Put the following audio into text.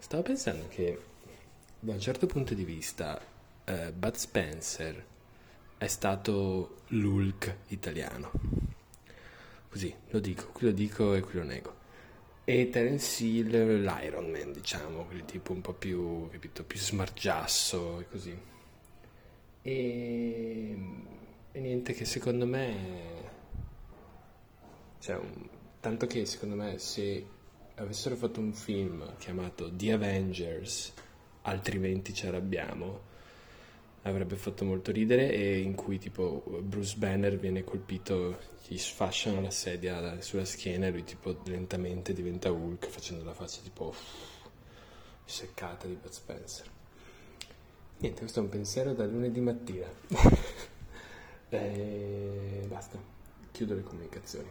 Stavo pensando che da un certo punto di vista eh, Bud Spencer è stato l'Hulk italiano. Così, lo dico, qui lo dico e qui lo nego. E Terence Hill l'Iron Man, diciamo, quel tipo un po' più, capito, più smargiasso e così. E, e niente che secondo me... Cioè, tanto che secondo me se avessero fatto un film chiamato The Avengers, altrimenti ci arrabbiamo, avrebbe fatto molto ridere e in cui tipo Bruce Banner viene colpito, gli sfasciano la sedia sulla schiena e lui tipo lentamente diventa Hulk facendo la faccia tipo seccata di Bud Spencer. Niente, questo è un pensiero da lunedì mattina. e basta, chiudo le comunicazioni.